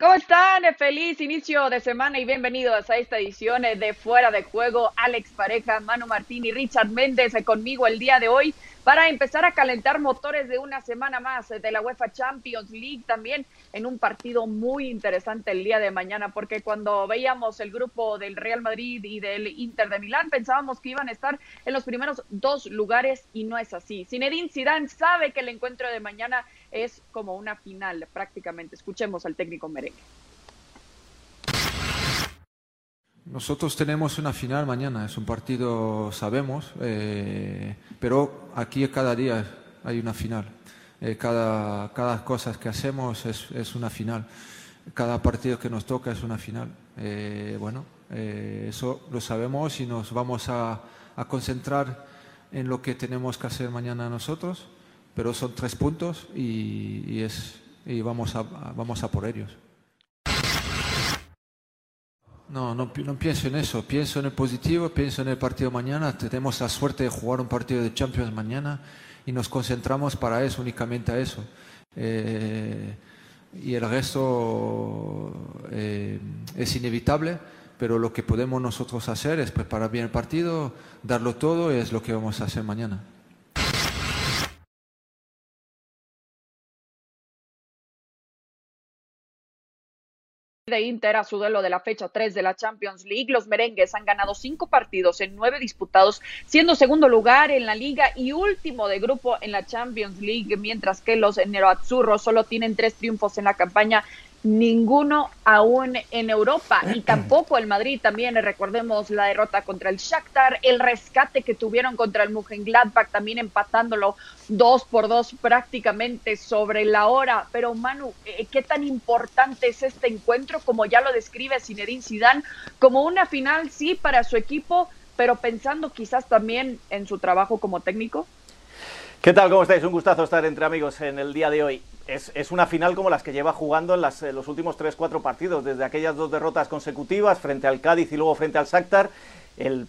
¿Cómo están? Feliz inicio de semana y bienvenidos a esta edición de Fuera de Juego. Alex Pareja, Manu Martín y Richard Méndez conmigo el día de hoy para empezar a calentar motores de una semana más de la UEFA Champions League también en un partido muy interesante el día de mañana porque cuando veíamos el grupo del Real Madrid y del Inter de Milán pensábamos que iban a estar en los primeros dos lugares y no es así. Zinedine Zidane sabe que el encuentro de mañana es como una final prácticamente. Escuchemos al técnico merengue. Nosotros tenemos una final mañana, es un partido, sabemos, eh, pero aquí cada día hay una final. Eh, cada, cada cosa que hacemos es, una final. Cada partido que nos toca es una final. Eh, bueno, eso lo sabemos y nos vamos a, concentrar en lo que tenemos que hacer mañana nosotros, pero son tres puntos y, vamos, a, por ellos. No, no, no, pienso en eso, pienso en el positivo, pienso en el partido mañana, tenemos la suerte de jugar un partido de Champions mañana y nos concentramos para eso, únicamente a eso. Eh, y el resto eh, es inevitable, pero lo que podemos nosotros hacer es preparar bien el partido, darlo todo y es lo que vamos a hacer mañana. De Inter a su duelo de la fecha 3 de la Champions League. Los merengues han ganado cinco partidos en nueve disputados, siendo segundo lugar en la liga y último de grupo en la Champions League, mientras que los Nerazzurros solo tienen tres triunfos en la campaña ninguno aún en Europa y tampoco el Madrid también. Recordemos la derrota contra el Shakhtar el rescate que tuvieron contra el Mönchengladbach también empatándolo dos por dos prácticamente sobre la hora. Pero Manu eh, qué tan importante es este encuentro como ya lo describe Zinedine Zidane como una final sí para su equipo pero pensando quizás también en su trabajo como técnico ¿Qué tal? ¿Cómo estáis? Un gustazo estar entre amigos en el día de hoy es, una final como las que lleva jugando en, los últimos 3-4 partidos, desde aquellas dos derrotas consecutivas frente al Cádiz y luego frente al Shakhtar. El,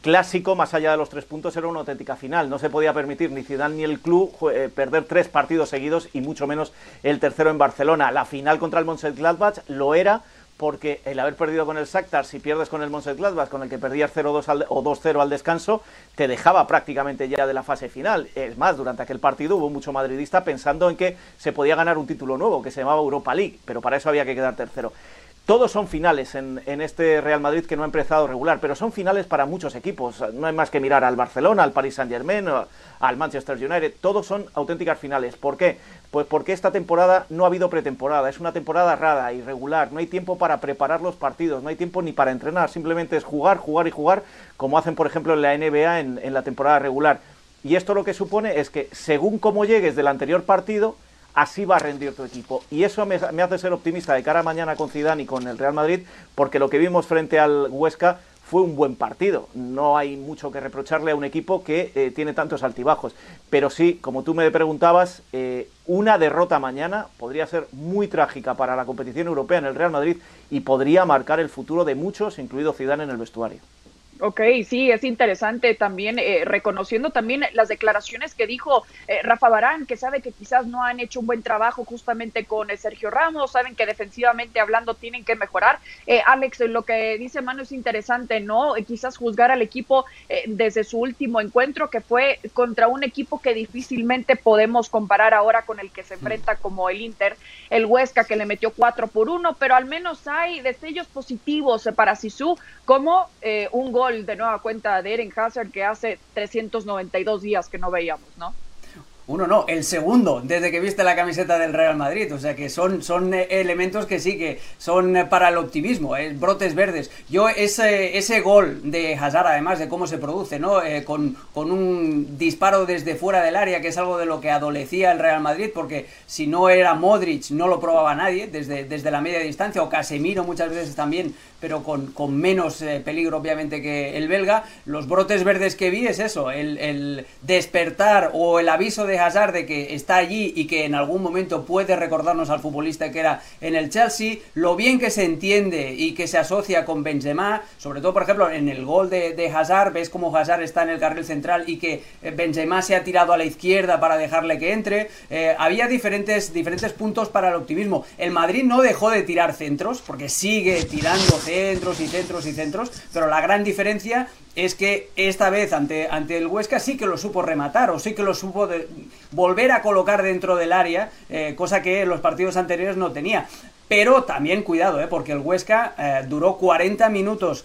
clásico, más allá de los tres puntos, era una auténtica final. No se podía permitir ni Zidane ni el club eh, perder tres partidos seguidos y mucho menos el tercero en Barcelona. La final contra el Mönchengladbach lo era porque el haber perdido con el Shakhtar, si pierdes con el Mönchengladbach, con el que perdías 0-2 o 2-0 al descanso, te dejaba prácticamente ya de la fase final. Es más, durante aquel partido hubo mucho madridista pensando en que se podía ganar un título nuevo, que se llamaba Europa League, pero para eso había que quedar tercero. Todos son finales en, este Real Madrid que no ha empezado regular, pero son finales para muchos equipos. No hay más que mirar al Barcelona, al Paris Saint Germain, al Manchester United. Todos son auténticas finales. ¿Por qué? Pues porque esta temporada no ha habido pretemporada. Es una temporada rara, irregular. No hay tiempo para preparar los partidos, no hay tiempo ni para entrenar. Simplemente es jugar, jugar y jugar, como hacen, por ejemplo, en la NBA en, en la temporada regular. Y esto lo que supone es que según cómo llegues del anterior partido, así va a rendir tu equipo. Y eso me, hace ser optimista de cara a mañana con Zidane y con el Real Madrid, porque lo que vimos frente al Huesca fue un buen partido. No hay mucho que reprocharle a un equipo que eh, tiene tantos altibajos. Pero sí, como tú me preguntabas, eh, una derrota mañana podría ser muy trágica para la competición europea en el Real Madrid y podría marcar el futuro de muchos, incluido Zidane en el vestuario. Ok, sí, es interesante también, eh, reconociendo también las declaraciones que dijo eh, Rafa Barán, que sabe que quizás no han hecho un buen trabajo justamente con eh, Sergio Ramos, saben que defensivamente hablando tienen que mejorar. Alex, lo que dice Manu es interesante, ¿no? quizás juzgar al equipo desde su último encuentro, que fue contra un equipo que difícilmente podemos comparar ahora con el que se enfrenta como el Inter, el Huesca, que le metió 4 por 1, pero al menos hay destellos positivos para Sisu, como un gol de nueva cuenta de Eren Hazard que hace 392 días que no veíamos, ¿no? Uno no, el segundo, desde que viste la camiseta del Real Madrid. O sea que son, son eh, elementos que sí que son eh, para el optimismo, eh, brotes verdes. Yo ese, ese gol de Hazard, además de cómo se produce, ¿no? con, con un disparo desde fuera del área, que es algo de lo que adolecía el Real Madrid, porque si no era Modric, no lo probaba nadie desde, desde la media distancia, o Casemiro muchas veces también pero con, con menos eh, peligro obviamente que el belga. Los brotes verdes que vi es eso, el, el, despertar o el aviso de Hazard de que está allí y que en algún momento puede recordarnos al futbolista que era en el Chelsea, lo bien que se entiende y que se asocia con Benzema, sobre todo por ejemplo en el gol de, de Hazard, ves como Hazard está en el carril central y que eh, Benzema se ha tirado a la izquierda para dejarle que entre. Eh, había diferentes, diferentes puntos para el optimismo. El Madrid no dejó de tirar centros, porque sigue tirando centros y centros y centros, pero la gran diferencia es que esta vez ante, ante el Huesca sí que lo supo rematar o sí que lo supo volver a colocar dentro del área, eh, cosa que en los partidos anteriores no tenía. Pero también cuidado, eh, porque el Huesca eh, duró 40 minutos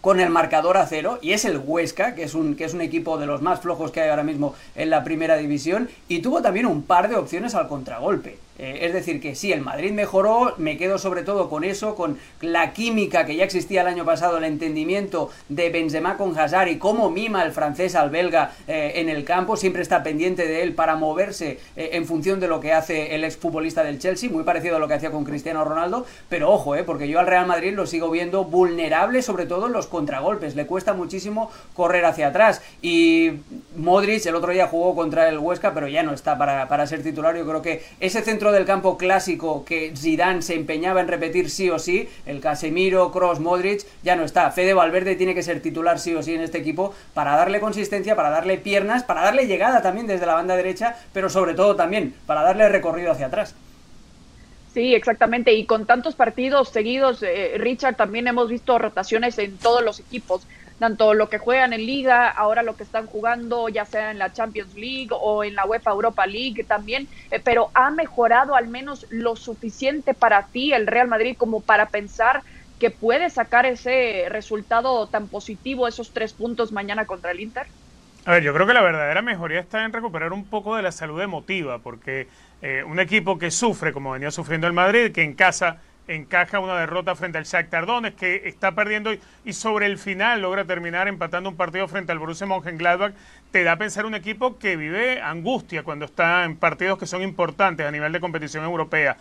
con el marcador a cero y es el Huesca, que es un, que es un equipo de los más flojos que hay ahora mismo en la primera división y tuvo también un par de opciones al contragolpe. Eh, es decir, que sí, el Madrid mejoró, me quedo sobre todo con eso, con la química que ya existía el año pasado, el entendimiento de Benzema con Hazard y cómo mima el francés al belga eh, en el campo, siempre está pendiente de él para moverse eh, en función de lo que hace el exfutbolista del Chelsea, muy parecido a lo que hacía con Cristiano Ronaldo, pero ojo, porque yo al Real Madrid lo sigo viendo vulnerable, sobre todo en los contragolpes, le cuesta muchísimo correr hacia atrás. Y Modric el otro día jugó contra el Huesca, pero ya no está para, para ser titular, yo creo que ese centro del campo clásico que Zidane se empeñaba en repetir sí o sí, el Casemiro, Cross, Modric, ya no está. Fede Valverde tiene que ser titular sí o sí en este equipo para darle consistencia, para darle piernas, para darle llegada también desde la banda derecha, pero sobre todo también para darle recorrido hacia atrás. Sí, exactamente. Y con tantos partidos seguidos, eh, Richard, también hemos visto rotaciones en todos los equipos tanto lo que juegan en liga, ahora lo que están jugando, ya sea en la Champions League o en la UEFA Europa League también, eh, pero ha mejorado al menos lo suficiente para ti el Real Madrid como para pensar que puede sacar ese resultado tan positivo, esos tres puntos mañana contra el Inter? A ver, yo creo que la verdadera mejoría está en recuperar un poco de la salud emotiva, porque eh, un equipo que sufre, como venía sufriendo el Madrid, que en casa encaja una derrota frente al Shakhtar Donetsk, que está perdiendo y sobre el final logra terminar empatando un partido frente al Borussia Mönchengladbach, te da a pensar un equipo que vive angustia cuando está en partidos que son importantes a nivel de competición europea.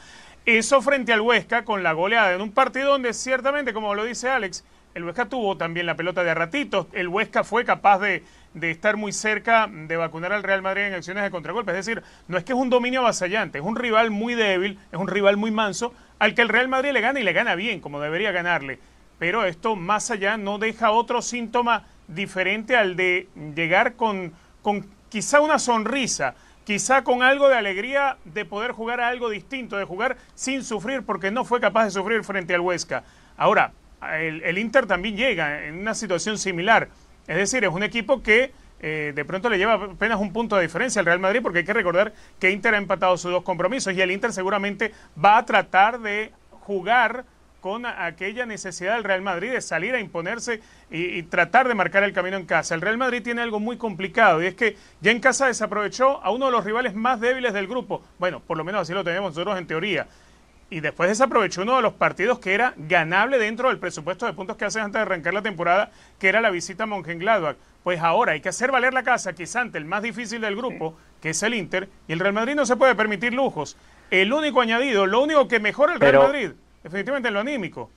Eso frente al Huesca con la goleada en un partido donde ciertamente, como lo dice Alex, el Huesca tuvo también la pelota de ratitos, el Huesca fue capaz de, de estar muy cerca de vacunar al Real Madrid en acciones de contragolpe. Es decir, no es que es un dominio avasallante, es un rival muy débil, es un rival muy manso, al que el Real Madrid le gana y le gana bien, como debería ganarle. Pero esto más allá no deja otro síntoma diferente al de llegar con, con quizá una sonrisa, quizá con algo de alegría de poder jugar a algo distinto, de jugar sin sufrir, porque no fue capaz de sufrir frente al Huesca. Ahora, el, el Inter también llega en una situación similar es decir, es un equipo que eh, de pronto le lleva apenas un punto de diferencia al Real Madrid, porque hay que recordar que Inter ha empatado sus dos compromisos y el Inter seguramente va a tratar de jugar con aquella necesidad del Real Madrid de salir a imponerse y, tratar de marcar el camino en casa. El Real Madrid tiene algo muy complicado y es que ya en casa desaprovechó a uno de los rivales más débiles del grupo. Bueno, por lo menos así lo tenemos nosotros en teoría y después desaprovechó uno de los partidos que era ganable dentro del presupuesto de puntos que hace antes de arrancar la temporada, que era la visita a Mönchengladbach. Pues ahora hay que hacer valer la casa, es ante el más difícil del grupo, que es el Inter, y el Real Madrid no se puede permitir lujos. El único añadido, lo único que mejora el Real Madrid, definitivamente lo anímico.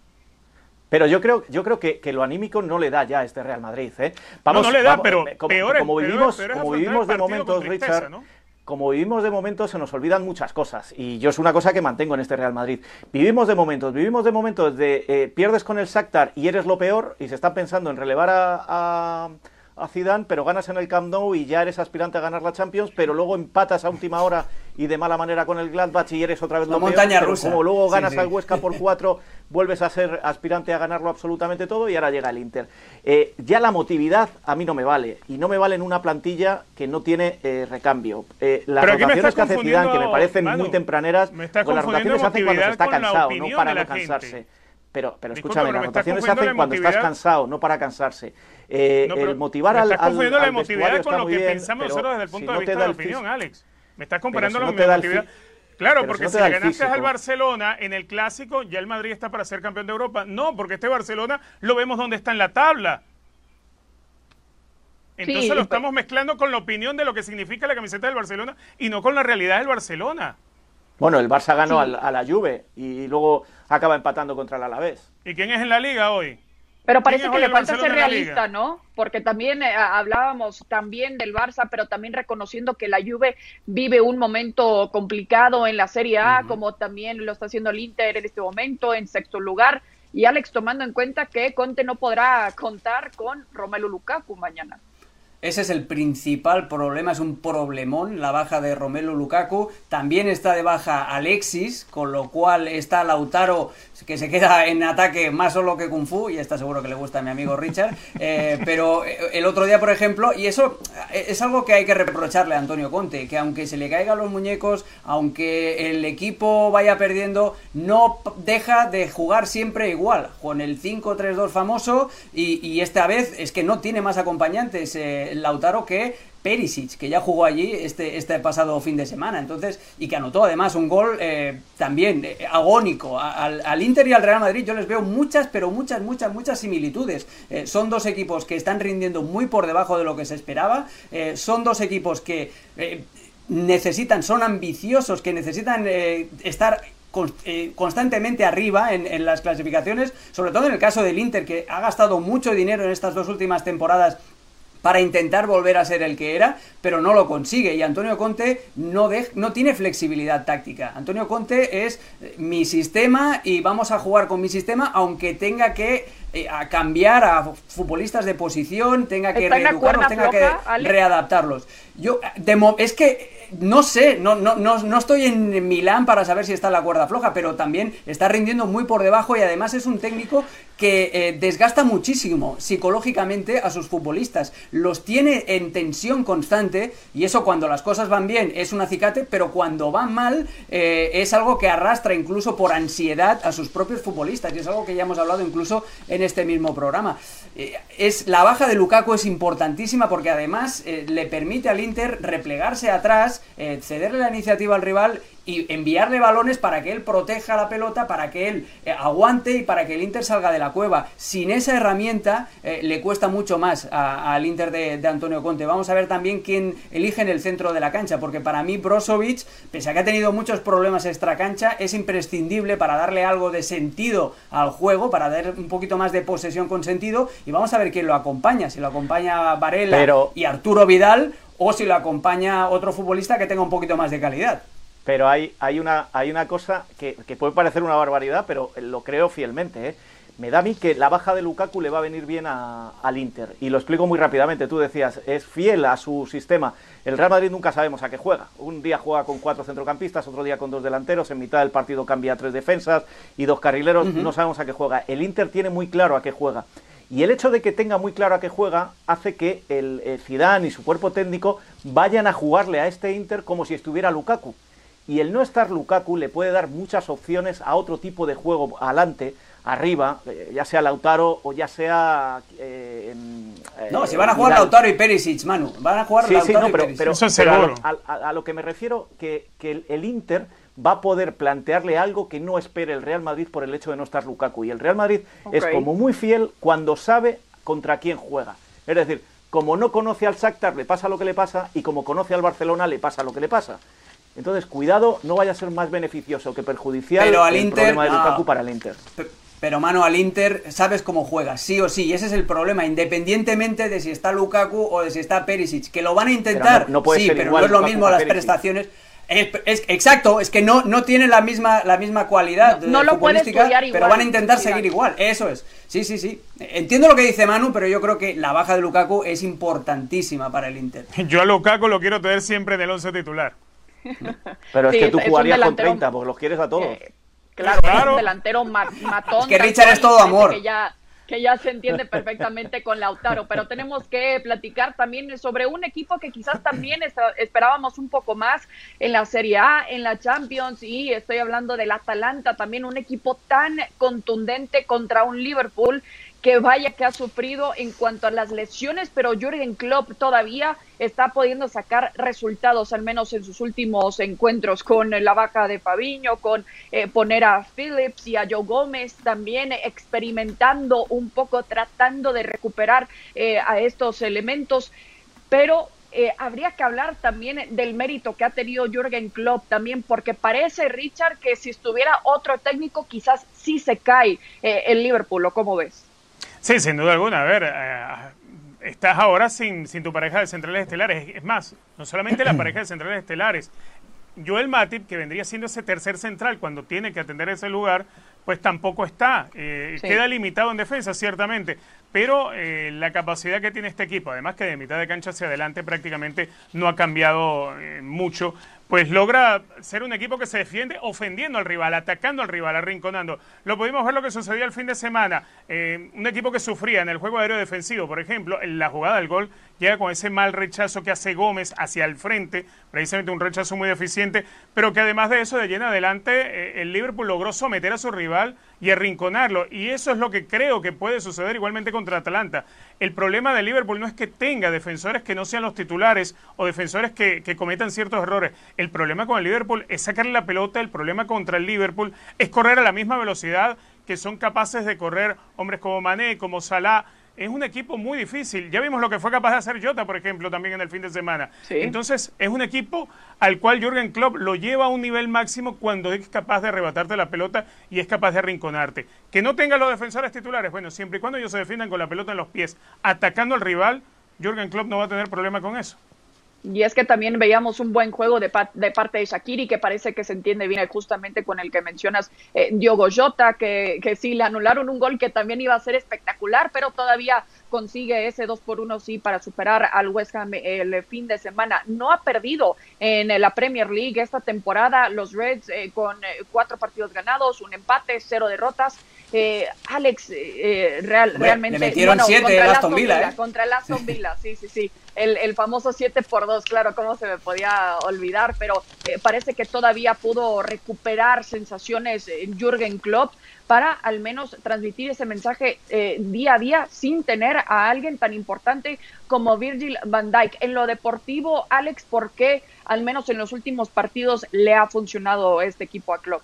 Pero yo creo, yo creo que, que, lo anímico no le da ya a este Real Madrid. ¿eh? Vamos, no, no le da, pero como, peor, como vivimos, como vivimos de momentos, tristeza, Richard, ¿no? Como vivimos de momentos se nos olvidan muchas cosas y yo es una cosa que mantengo en este Real Madrid. Vivimos de momentos, vivimos de momentos de eh, pierdes con el Shakhtar y eres lo peor y se está pensando en relevar a, a, a Zidane, pero ganas en el Camp Nou y ya eres aspirante a ganar la Champions, pero luego empatas a última hora y de mala manera con el Gladbach y eres otra vez la lo montaña peor, rusa. como luego ganas sí, sí. al Huesca por cuatro, vuelves a ser aspirante a ganarlo absolutamente todo y ahora llega el Inter. Eh, ya la motividad a mí no me vale y no me vale en una plantilla que no tiene eh, recambio. Eh, las Pero rotaciones que hace Zidane, que me parecen Manu, muy tempraneras, me estás pues las rotaciones se hacen cuando se está cansado, no para no cansarse. gente. Pero, pero Disculpa, escúchame, pero las rotaciones se hacen cuando estás cansado, no para cansarse. Eh, No, el motivar me al, estás al, confundiendo la al emotividad con está lo muy que bien, pensamos nosotros desde el si punto no de te vista da de la opinión, Alex. Me estás comparando si la no Claro, pero porque si no si le ganaste al. Barcelona en el clásico, ya el Madrid está para ser campeón de Europa. No, porque este Barcelona lo vemos donde está en la tabla. Entonces Sí, lo pero- estamos mezclando con la opinión de lo que significa la camiseta del Barcelona y no con la realidad del Barcelona. Bueno, el Barça ganó Sí. al- a la Juve y luego acaba empatando contra el Alavés. ¿Y quién es en la liga hoy? Pero parece que le falta ser realista, ¿no? Porque también eh, hablábamos también del Barça, pero también reconociendo que la Juve vive un momento complicado en la Serie A, como también lo está haciendo el Inter en este momento, en sexto lugar. Y Alex, tomando en cuenta que Conte no podrá contar con Romelu Lukaku mañana. Ese es el principal problema, es un problemón la baja de Romelu Lukaku. También está de baja Alexis, con lo cual está Lautaro que se queda en ataque más solo que Kung Fu, y está seguro que le gusta a mi amigo Richard. Eh, pero eh, el otro día, por ejemplo, y eso eh, es algo que hay que reprocharle a Antonio Conte, que aunque se le caigan los muñecos, aunque el equipo vaya perdiendo, no deja de jugar siempre igual, con el 5-3-2 famoso, y, y, esta vez es que no tiene más acompañantes Lautaro que Perisic, que ya jugó allí este, este pasado fin de semana, entonces, y que anotó además un gol eh, también eh, agónico. Al, Inter y al Real Madrid yo les veo muchas, pero muchas, muchas, muchas similitudes. Eh, son dos equipos que están rindiendo muy por debajo de lo que se esperaba, son dos equipos que necesitan, son ambiciosos, que necesitan estar constantemente arriba en, las clasificaciones, sobre todo en el caso del Inter, que ha gastado mucho dinero en estas dos últimas temporadas para intentar volver a ser el que era, pero no lo consigue. Y Antonio Conte no, no tiene flexibilidad táctica. Antonio Conte es eh, mi sistema y vamos a jugar con mi sistema, aunque tenga que eh, cambiar a futbolistas de posición, tenga que reeducarlos, tenga que readaptarlos. Yo, es que no sé, no, no, no, estoy en Milán para saber si está en la cuerda floja, pero también está rindiendo muy por debajo y además es un técnico que eh, desgasta muchísimo psicológicamente a sus futbolistas. Los tiene en tensión constante y eso cuando las cosas van bien es un acicate, pero cuando van mal eh, es algo que arrastra incluso por ansiedad a sus propios futbolistas y es algo que ya hemos hablado incluso en este mismo programa. Eh, es, la baja de Lukaku es importantísima porque además le permite al Inter replegarse atrás eh, cederle la iniciativa al rival y enviarle balones para que él proteja la pelota, para que él eh, aguante y para que el Inter salga de la cueva. Sin esa herramienta eh, le cuesta mucho más al Inter de, Antonio Conte. Vamos a ver también quién elige en el centro de la cancha, porque para mí Brozovic, pese a que ha tenido muchos problemas extra cancha, es imprescindible para darle algo de sentido al juego, para dar un poquito más de posesión con sentido. Y vamos a ver quién lo acompaña, si lo acompaña Varela y Arturo Vidal o si lo acompaña otro futbolista que tenga un poquito más de calidad. Pero hay, hay, una, hay una cosa que, puede parecer una barbaridad, pero lo creo fielmente. ¿eh? Me da a mí que la baja de Lukaku le va a venir bien al Inter. Y lo explico muy rápidamente. Tú decías, es fiel a su sistema. El Real Madrid nunca sabemos a qué juega. Un día juega con cuatro centrocampistas, otro día con dos delanteros. En mitad del partido cambia tres defensas y dos carrileros. No sabemos a qué juega. El Inter tiene muy claro a qué juega. Y el hecho de que tenga muy claro a qué juega hace que el, Zidane y su cuerpo técnico vayan a jugarle a este Inter como si estuviera Lukaku. Y el no estar Lukaku le puede dar muchas opciones a otro tipo de juego adelante, arriba, eh, ya sea Lautaro o ya sea... Eh, no, si van a jugar Lautaro y Perisic, Manu. Van a jugar Lautaro sí, no, pero, Pero, a, lo que me refiero, que, que el Inter va a poder plantearle algo que no espere el Real Madrid por el hecho de no estar Lukaku. Y el Real Madrid es como muy fiel cuando sabe contra quién juega. Es decir, como no conoce al Shakhtar le pasa lo que le pasa y como conoce al Barcelona le pasa lo que le pasa. Entonces, cuidado, no vaya a ser más beneficioso que perjudicial pero al el Inter, problema de Lukaku para el Inter. Pero mano, al Inter sabes cómo juega, sí o sí, y ese es el problema, independientemente de si está Lukaku o de si está Perisic, que lo van a intentar, no, sí, pero no es lo mismo las prestaciones. Es, exacto, es que no, no tiene la misma, la misma cualidad no, lo futbolística, pero van a intentar seguir igual. Eso es. Sí, sí, sí. Entiendo lo que dice Manu, pero yo creo que la baja de Lukaku es importantísima para el Inter. Yo a Lukaku lo quiero tener siempre del 11 titular. Pero es que tú jugarías con 30, porque los quieres a todos. Eh, claro, claro. un delantero matón. Es que Richard es todo amor que ya se entiende perfectamente con Lautaro, pero tenemos que platicar también sobre un equipo que quizás también esperábamos un poco más en la Serie A, en la Champions, y estoy hablando del Atalanta, también un equipo tan contundente contra un Liverpool que vaya que ha sufrido en cuanto a las lesiones, pero Jürgen Klopp todavía está pudiendo sacar resultados, al menos en sus últimos encuentros, con la baja de Fabiño, con eh, poner a Phillips y a Joe Gómez, también experimentando un poco, tratando de recuperar eh, a estos elementos, pero eh, habría que hablar también del mérito que ha tenido Jürgen Klopp también, porque parece, Richard, que si estuviera otro técnico quizás sí se cae eh, el Liverpool, ¿o cómo ves? Sí, sin duda alguna. A ver, eh, estás ahora sin, sin tu pareja de centrales estelares. Es más, no solamente la pareja de centrales estelares, Joel Matip, que vendría siendo ese tercer central cuando tiene que atender ese lugar, pues tampoco está. Eh, queda limitado en defensa, ciertamente. Pero eh, la capacidad que tiene este equipo, además que de mitad de cancha hacia adelante prácticamente no ha cambiado eh, mucho, pues logra ser un equipo que se defiende ofendiendo al rival, atacando al rival, arrinconando. Lo pudimos ver lo que sucedió el fin de semana. un equipo que sufría en el juego aéreo defensivo, por ejemplo, en la jugada del gol, llega con ese mal rechazo que hace Gómez hacia el frente, precisamente un rechazo muy deficiente, pero que además de eso, de lleno adelante, el Liverpool logró someter a su rival y arrinconarlo. Y eso es lo que creo que puede suceder igualmente contra Atalanta. El problema de Liverpool no es que tenga defensores que no sean los titulares o defensores que, cometan ciertos errores. El problema con el Liverpool es sacarle la pelota. El problema contra el Liverpool es correr a la misma velocidad que son capaces de correr hombres como Mané, como Salah es un equipo muy difícil. Ya vimos lo que fue capaz de hacer Jota, por ejemplo, también en el fin de semana. Entonces, es un equipo al cual Jürgen Klopp lo lleva a un nivel máximo cuando es capaz de arrebatarte la pelota y es capaz de arrinconarte. Que no tenga los defensores titulares, bueno, siempre y cuando ellos se defiendan con la pelota en los pies, atacando al rival, Jürgen Klopp no va a tener problema con eso. Y es que también veíamos un buen juego de, de, parte de Shakiri, que parece que se entiende bien justamente con el que mencionas eh, Diogo Jota, que, que sí le anularon un gol que también iba a ser espectacular, pero todavía consigue ese 2 por 1 sí para superar al West Ham el fin de semana. No ha perdido en la Premier League esta temporada los Reds eh, con eh, cuatro partidos ganados, un empate, cero derrotas. Eh, Alex, real, realmente. Le metieron siete contra Aston Villa. Contra el Aston Villa, sí, sí, sí. El, el famoso 7 por 2, claro, cómo se me podía olvidar, pero parece que todavía pudo recuperar sensaciones en Jürgen Klopp para al menos transmitir ese mensaje eh, día a día sin tener a alguien tan importante como Virgil van Dijk. En lo deportivo, Alex, ¿por qué al menos en los últimos partidos le ha funcionado este equipo a Klopp?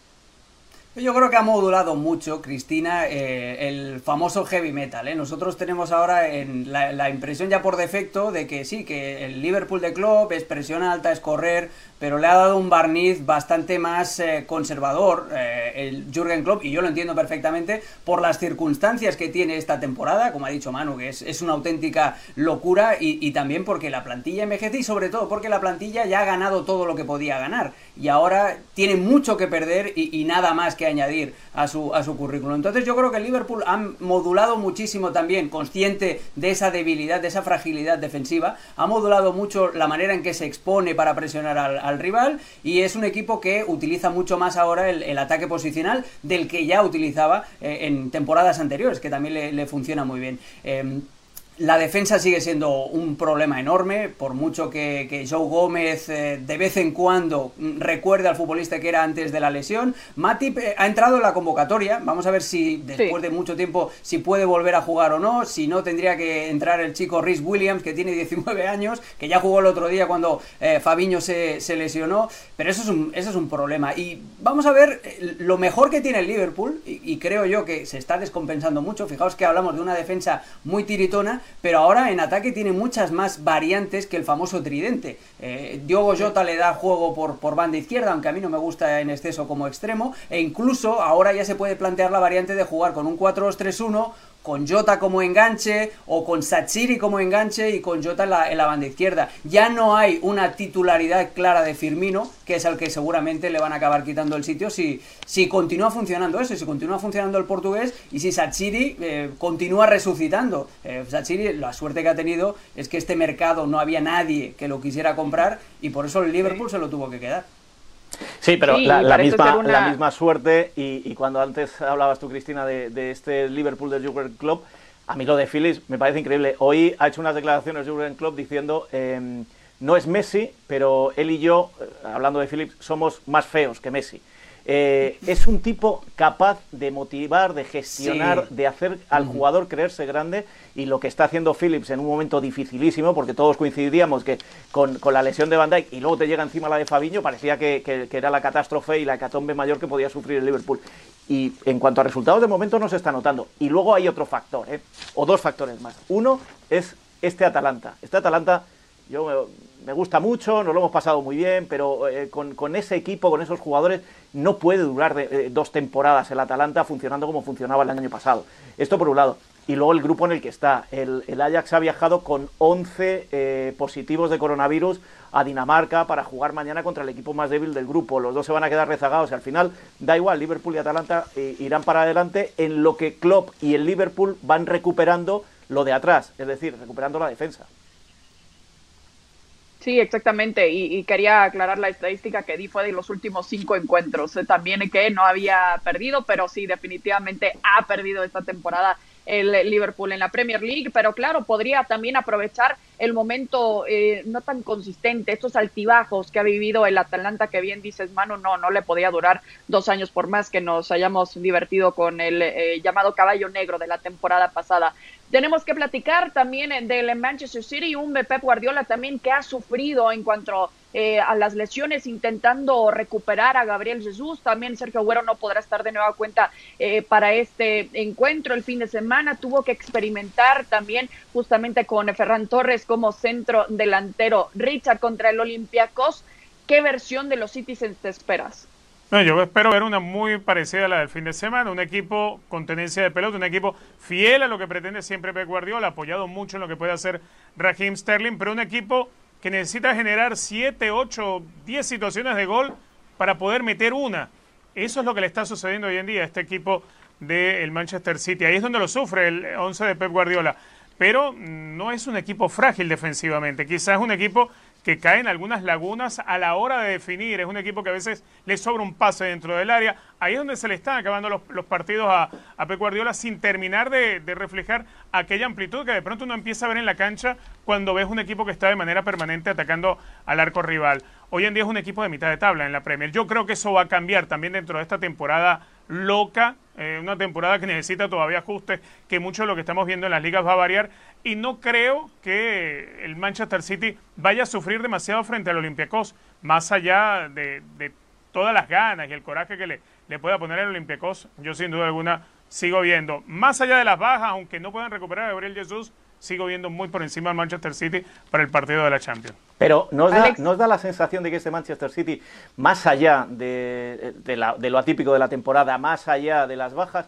Yo creo que ha modulado mucho, Cristina, eh, el famoso heavy metal. ¿eh? Nosotros tenemos ahora en la, impresión ya por defecto de que sí, que el Liverpool de Klopp es presión alta, es correr, pero le ha dado un barniz bastante más eh, conservador eh, el Jürgen Klopp, y yo lo entiendo perfectamente, por las circunstancias que tiene esta temporada, como ha dicho Manu, que es, una auténtica locura, y, también porque la plantilla envejece y sobre todo porque la plantilla ya ha ganado todo lo que podía ganar, y ahora tiene mucho que perder y, nada más que añadir a su, a su currículum. Entonces yo creo que Liverpool ha modulado muchísimo también, consciente de esa debilidad, de esa fragilidad defensiva, ha modulado mucho la manera en que se expone para presionar al al rival y es un equipo que utiliza mucho más ahora el, ataque posicional del que ya utilizaba eh, en temporadas anteriores, que también le, funciona muy bien. Em, la defensa sigue siendo un problema enorme, por mucho que, Joe Gómez eh, de vez en cuando recuerde al futbolista que era antes de la lesión. Matip eh, ha entrado en la convocatoria, vamos a ver si después de mucho tiempo si puede volver a jugar o no, si no tendría que entrar el chico Rhys Williams que tiene 19 años, que ya jugó el otro día cuando eh, Fabiño se, lesionó, pero eso es, un, eso es un problema. Y vamos a ver lo mejor que tiene el Liverpool, y, y creo yo que se está descompensando mucho, fijaos que hablamos de una defensa muy tiritona, pero ahora en ataque tiene muchas más variantes que el famoso tridente. Eh, Diogo Jota le da juego por, por banda izquierda, aunque a mí no me gusta en exceso como extremo, e incluso ahora ya se puede plantear la variante de jugar con un 4-2-3-1 con Jota como enganche o con Sachiri como enganche y con Jota en la, banda izquierda. Ya no hay una titularidad clara de Firmino, que es al que seguramente le van a acabar quitando el sitio si, si continúa funcionando eso, si continúa funcionando el portugués y si Sachiri eh, continúa resucitando. Eh, Sachiri, la suerte que ha tenido es que este mercado no había nadie que lo quisiera comprar y por eso el Liverpool se lo tuvo que quedar. Sí, pero la, misma, la misma suerte, y, cuando antes hablabas tú, Cristina, de, este Liverpool del Jurgen Club, a mí lo de Phillips me parece increíble. Hoy ha hecho unas declaraciones Jurgen Klopp diciendo, em, no es Messi, pero él y yo, eh, hablando de Phillips, somos más feos que Messi. Eh, es un tipo capaz de motivar, de gestionar, de hacer al jugador creerse grande y lo que está haciendo Phillips en un momento dificilísimo, porque todos coincidíamos que con, la lesión de Van Dijk y luego te llega encima la de Fabiño, parecía que, era la catástrofe y la hecatombe mayor que podía sufrir el Liverpool. Y en cuanto a resultados, de momento no se está notando. Y luego hay otro factor, ¿eh? o dos factores más. Uno es este Atalanta. Este Atalanta Yo me, gusta mucho, nos lo hemos pasado muy bien, pero eh, con, ese equipo, con esos jugadores, no puede durar dos temporadas el Atalanta funcionando como funcionaba el año pasado. Esto por un lado y luego el grupo en el que está. El, Ajax ha viajado con 11 eh, positivos de coronavirus a Dinamarca para jugar mañana contra el equipo más débil del grupo. Los dos se van a quedar rezagados y al final da igual, Liverpool y Atalanta eh, irán para adelante en lo que Klopp y el Liverpool van recuperando lo de atrás, es decir, recuperando la defensa. Sí, exactamente. Y, quería aclarar la estadística que di fue de los últimos cinco encuentros. Eh, también que no había perdido, pero sí, definitivamente ha perdido esta temporada el Liverpool en la Premier League, pero claro, podría también aprovechar el momento eh, no tan consistente, estos altibajos que ha vivido el Atalanta, que bien dices, Manu, no, no le podía durar dos años por más que nos hayamos divertido con el eh, llamado caballo negro de la temporada pasada. Tenemos que platicar también del Manchester City, un Pep Guardiola también que ha sufrido en cuanto eh, a las lesiones, intentando recuperar a Gabriel Jesús. También Sergio Agüero no podrá estar de nueva cuenta eh, para este encuentro el fin de semana. Tuvo que experimentar también justamente con Ferran Torres como centro delantero. Richard contra el Olympiacos. ¿Qué versión de los Citizens te esperas? Yo espero ver una muy parecida a la del fin de semana, un equipo con tenencia de pelota, un equipo fiel a lo que pretende siempre Pep Guardiola, apoyado mucho en lo que puede hacer Raheem Sterling, pero un equipo que necesita generar 7, 8, 10 situaciones de gol para poder meter una. Eso es lo que le está sucediendo hoy en día a este equipo del Manchester City. Ahí es donde lo sufre el 11 de Pep Guardiola. Pero no es un equipo frágil defensivamente. Quizás es un equipo que cae en algunas lagunas a la hora de definir. Es un equipo que a veces le sobra un pase dentro del área. Ahí es donde se le están acabando los, partidos a, a, Guardiola sin terminar de, reflejar aquella amplitud que de pronto uno empieza a ver en la cancha cuando ves un equipo que está de manera permanente atacando al arco rival. Hoy en día es un equipo de mitad de tabla en la Premier. Yo creo que eso va a cambiar también dentro de esta temporada loca, una temporada que necesita todavía ajustes, que mucho de lo que estamos viendo en las ligas va a variar. Y no creo que el Manchester City vaya a sufrir demasiado frente al Olympiacos, más allá de, todas las ganas y el coraje que le, le pueda poner el Olympiacos, yo sin duda alguna sigo viendo, más allá de las bajas, aunque no puedan recuperar a Gabriel Jesús, sigo viendo muy por encima al Manchester City para el partido de la Champions. Pero ¿nos da, da la sensación de que este Manchester City, más allá de, lo atípico de la temporada, más allá de las bajas,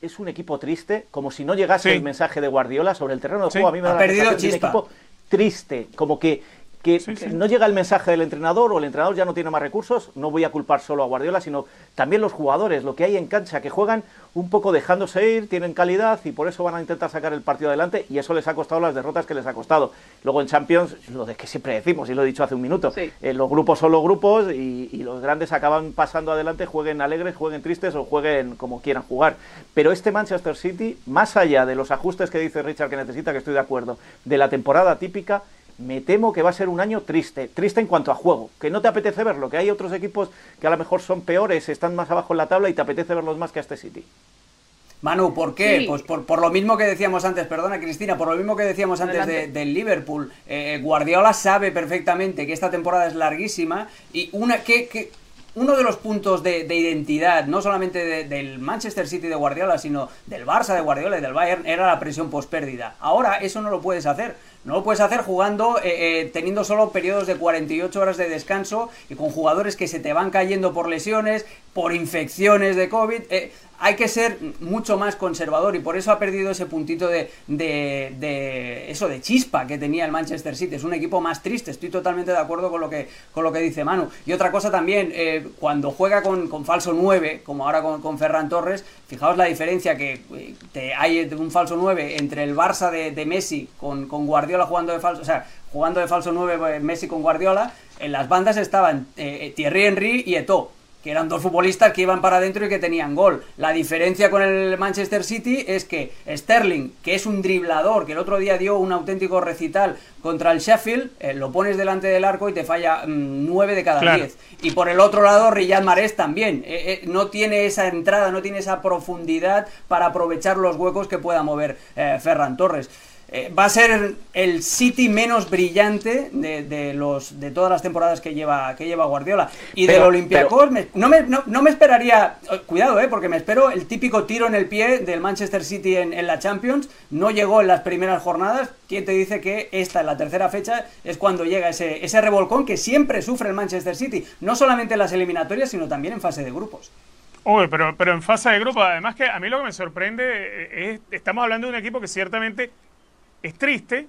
es un equipo triste, como si no llegase el mensaje de Guardiola sobre el terreno de juego. A mí me da la sensación de un equipo triste, como que que no llega el mensaje del entrenador o el entrenador ya no tiene más recursos, no voy a culpar solo a Guardiola, sino también los jugadores, lo que hay en cancha, que juegan un poco dejándose ir, tienen calidad y por eso van a intentar sacar el partido adelante y eso les ha costado las derrotas que les ha costado. Luego en Champions, lo de que siempre decimos, y lo he dicho hace un minuto, eh, los grupos son los grupos y, y los grandes acaban pasando adelante, jueguen alegres, jueguen tristes o jueguen como quieran jugar. Pero este Manchester City, más allá de los ajustes que dice Richard que necesita, que estoy de acuerdo, de la temporada típica, me temo que va a ser un año triste, triste en cuanto a juego, que no te apetece verlo, que hay otros equipos que a lo mejor son peores, están más abajo en la tabla y te apetece verlos más que a este City. Manu, ¿por qué? Pues por, lo mismo que decíamos antes, perdona Cristina, por lo mismo que decíamos antes del Liverpool. Eh, Guardiola sabe perfectamente que esta temporada es larguísima y una que, uno de los puntos de, identidad, no solamente del Manchester City de Guardiola, sino del Barça de Guardiola y del Bayern, era la presión pospérdida. Ahora eso no lo puedes hacer. No lo puedes hacer jugando, eh, eh, teniendo solo periodos de 48 horas de descanso y con jugadores que se te van cayendo por lesiones, por infecciones de COVID. Eh, hay que ser mucho más conservador y por eso ha perdido ese puntito de, de, eso de chispa que tenía el Manchester City. Es un equipo más triste, estoy totalmente de acuerdo con lo que, con lo que dice Manu. Y otra cosa también, cuando juega con, con, falso 9, como ahora con, con, Ferran Torres, fijaos la diferencia que te hay de un falso 9 entre el Barça de, de Messi con, con Guardiola Guardiola jugando de falso, o sea, jugando de falso 9 eh, Messi con Guardiola, en las bandas estaban eh, eh, Thierry Henry y Eto'o, que eran dos futbolistas que iban para adentro y que tenían gol. La diferencia con el Manchester City es que Sterling, que es un driblador, que el otro día dio un auténtico recital contra el Sheffield, lo pones delante del arco y te falla 9 mm, de cada 10. Y por el otro lado, Riyad Mahrez también. no tiene esa entrada, no tiene esa profundidad para aprovechar los huecos que pueda mover Ferran Torres. Eh, va a ser el City menos brillante de, los, de todas las temporadas que lleva, que lleva Guardiola. Y del Olympiacos, no, me, no, me esperaría, cuidado, eh, porque me espero el típico tiro en el pie del Manchester City en, la Champions. No llegó en las primeras jornadas. ¿Quién te dice que esta, en la tercera fecha, es cuando llega ese, ese revolcón que siempre sufre el Manchester City? No solamente en las eliminatorias, sino también en fase de grupos. Uy, pero, pero en fase de grupo, además que a mí lo que me sorprende eh, es, estamos hablando de un equipo que ciertamente es triste,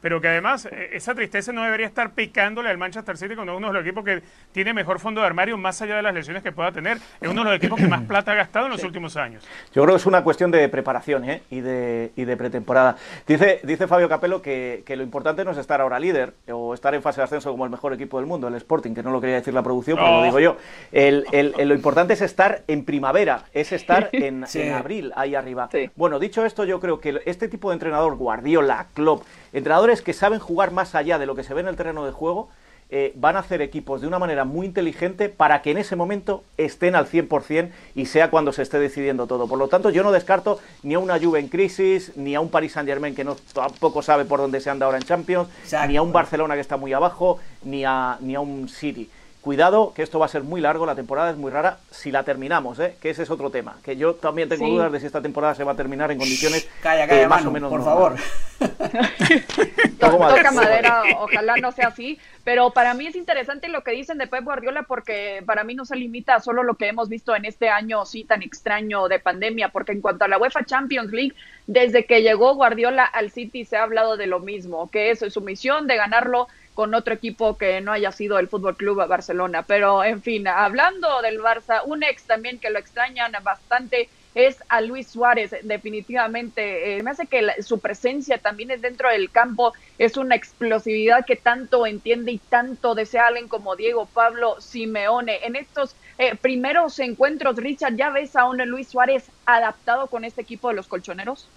pero que además eh, esa tristeza no debería estar picándole al Manchester City cuando es uno de los equipos que tiene mejor fondo de armario más allá de las lesiones que pueda tener. Es uno de los equipos que más plata ha gastado en los últimos años. Yo creo que es una cuestión de preparación ¿eh? y, de, y de pretemporada. Dice, dice Fabio Capello que, que, lo importante no es estar ahora líder o estar en fase de ascenso como el mejor equipo del mundo, el Sporting, que no lo quería decir la producción, pero lo digo yo. El, el, lo importante es estar en primavera, es estar en, en abril ahí arriba. Bueno, dicho esto, yo creo que este tipo de entrenador, Guardiola, Klopp, entrenadores que saben jugar más allá de lo que se ve en el terreno de juego, eh, van a hacer equipos de una manera muy inteligente para que en ese momento estén al 100% y sea cuando se esté decidiendo todo. Por lo tanto, yo no descarto ni a una Juve en crisis, ni a un Paris Saint-Germain que no tampoco sabe por dónde se anda ahora en Champions, ni a un Barcelona que está muy abajo, ni a, ni a un City. Cuidado, que esto va a ser muy largo, la temporada es muy rara si la terminamos, ¿eh? que ese es otro tema. Que yo también tengo dudas de si esta temporada se va a terminar en condiciones calla, calla, más o menos. Por favor. Toca madera, ojalá no sea así. Pero para mí es interesante lo que dicen de Pep Guardiola porque para mí no se limita a solo lo que hemos visto en este año sí tan extraño de pandemia, porque en cuanto a la UEFA Champions League, desde que llegó Guardiola al City se ha hablado de lo mismo, que es su misión de ganarlo con otro equipo que no haya sido el Fútbol Club Barcelona. Pero, en fin, hablando del Barça, un ex también que lo extrañan bastante es a Luis Suárez, definitivamente. Eh, me hace que su presencia también es dentro del campo, es una explosividad que tanto entiende y tanto desea alguien como Diego Pablo Simeone. En estos eh, primeros encuentros, Richard, ¿ya ves a un Luis Suárez adaptado con este equipo de los colchoneros?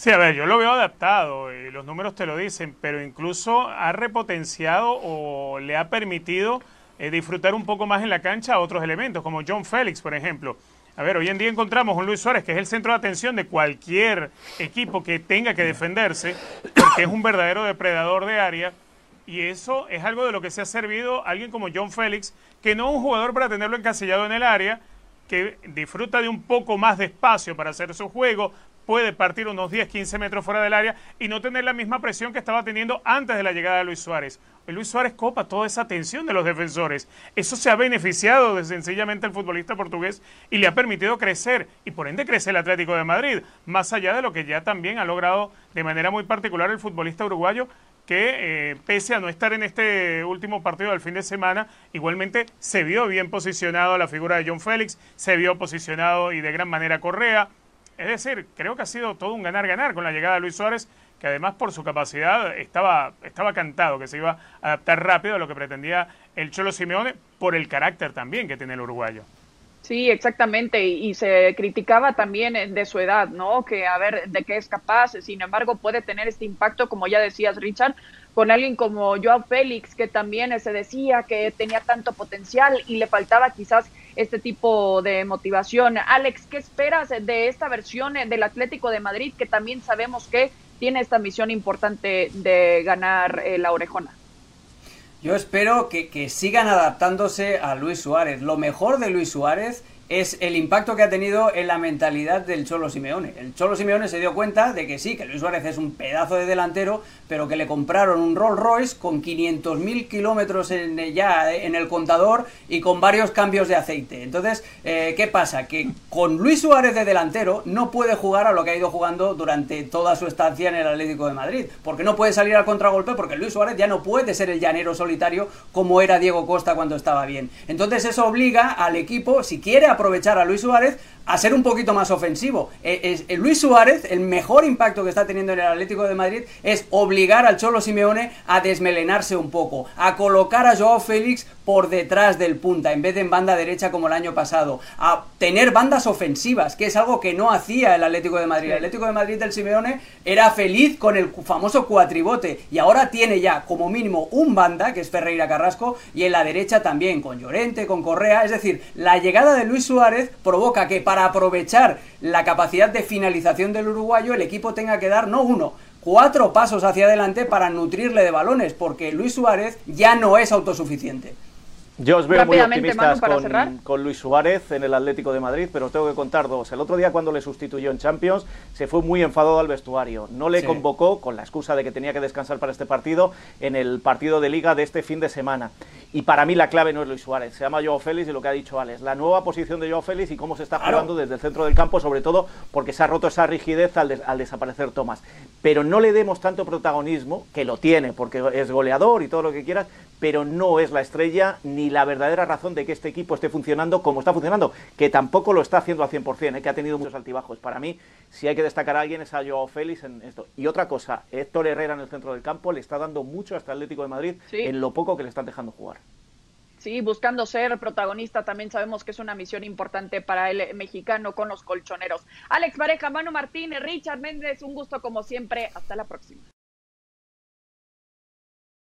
Sí, a ver, yo lo veo adaptado, y los números te lo dicen, pero incluso ha repotenciado o le ha permitido eh, disfrutar un poco más en la cancha a otros elementos, como John Félix, por ejemplo. A ver, hoy en día encontramos un Luis Suárez que es el centro de atención de cualquier equipo que tenga que defenderse, porque es un verdadero depredador de área. Y eso es algo de lo que se ha servido alguien como John Félix, que no es un jugador para tenerlo encasillado en el área, que disfruta de un poco más de espacio para hacer su juego, puede partir unos 10, 15 metros fuera del área y no tener la misma presión que estaba teniendo antes de la llegada de Luis Suárez. Luis Suárez copa toda esa atención de los defensores. Eso se ha beneficiado de sencillamente el futbolista portugués y le ha permitido crecer y por ende crece el Atlético de Madrid, más allá de lo que ya también ha logrado de manera muy particular el futbolista uruguayo que eh, pese a no estar en este último partido del fin de semana, igualmente se vio bien posicionado la figura de John Félix, se vio posicionado y de gran manera Correa, es decir, creo que ha sido todo un ganar-ganar con la llegada de Luis Suárez, que además por su capacidad estaba, estaba cantado que se iba a adaptar rápido a lo que pretendía el Cholo Simeone, por el carácter también que tiene el uruguayo. Sí, exactamente, y, se criticaba también de su edad, ¿no? Que a ver de qué es capaz, sin embargo puede tener este impacto, como ya decías, Richard, con alguien como Joao Félix, que también se decía que tenía tanto potencial y le faltaba quizás este tipo de motivación. Alex, ¿qué esperas de esta versión del Atlético de Madrid, que también sabemos que tiene esta misión importante de ganar eh, la orejona? Yo espero que, que sigan adaptándose a Luis Suárez. Lo mejor de Luis Suárez es el impacto que ha tenido en la mentalidad del Cholo Simeone. El Cholo Simeone se dio cuenta de que sí, que Luis Suárez es un pedazo de delantero, pero que le compraron un Rolls Royce con 500.000 kilómetros en, ya en el contador y con varios cambios de aceite. Entonces, eh, ¿qué pasa? Que con Luis Suárez de delantero no puede jugar a lo que ha ido jugando durante toda su estancia en el Atlético de Madrid, porque no puede salir al contragolpe, porque Luis Suárez ya no puede ser el llanero solitario como era Diego Costa cuando estaba bien. Entonces eso obliga al equipo, si quiere aprovechar a Luis Suárez a ser un poquito más ofensivo. Eh, eh, Luis Suárez, el mejor impacto que está teniendo en el Atlético de Madrid es obligar al Cholo Simeone a desmelenarse un poco, a colocar a Joao Félix por detrás del punta, en vez de en banda derecha como el año pasado, a tener bandas ofensivas, que es algo que no hacía el Atlético de Madrid. El Atlético de Madrid del Simeone era feliz con el famoso cuatribote y ahora tiene ya como mínimo un banda, que es Ferreira Carrasco, y en la derecha también, con Llorente, con Correa, es decir, la llegada de Luis Suárez provoca que para aprovechar la capacidad de finalización del uruguayo el equipo tenga que dar no uno, cuatro pasos hacia adelante para nutrirle de balones, porque Luis Suárez ya no es autosuficiente. Yo os veo muy optimistas con, con, Luis Suárez en el Atlético de Madrid, pero os tengo que contar dos. El otro día cuando le sustituyó en Champions se fue muy enfadado al vestuario. No le convocó con la excusa de que tenía que descansar para este partido en el partido de liga de este fin de semana. Y para mí la clave no es Luis Suárez, se llama Joao Félix y lo que ha dicho Alex. La nueva posición de Joao Félix y cómo se está jugando desde el centro del campo, sobre todo porque se ha roto esa rigidez al, al desaparecer Tomás. Pero no le demos tanto protagonismo, que lo tiene porque es goleador y todo lo que quieras, pero no es la estrella ni la verdadera razón de que este equipo esté funcionando como está funcionando, que tampoco lo está haciendo al 100%, ¿eh? que ha tenido muchos altibajos. Para mí, si hay que destacar a alguien es a Joao Félix en esto. Y otra cosa, Héctor Herrera en el centro del campo le está dando mucho a este Atlético de Madrid en lo poco que le están dejando jugar. Sí, buscando ser protagonista, también sabemos que es una misión importante para el mexicano con los colchoneros. Alex Pareja, Manu Martínez, Richard Méndez, un gusto como siempre. Hasta la próxima.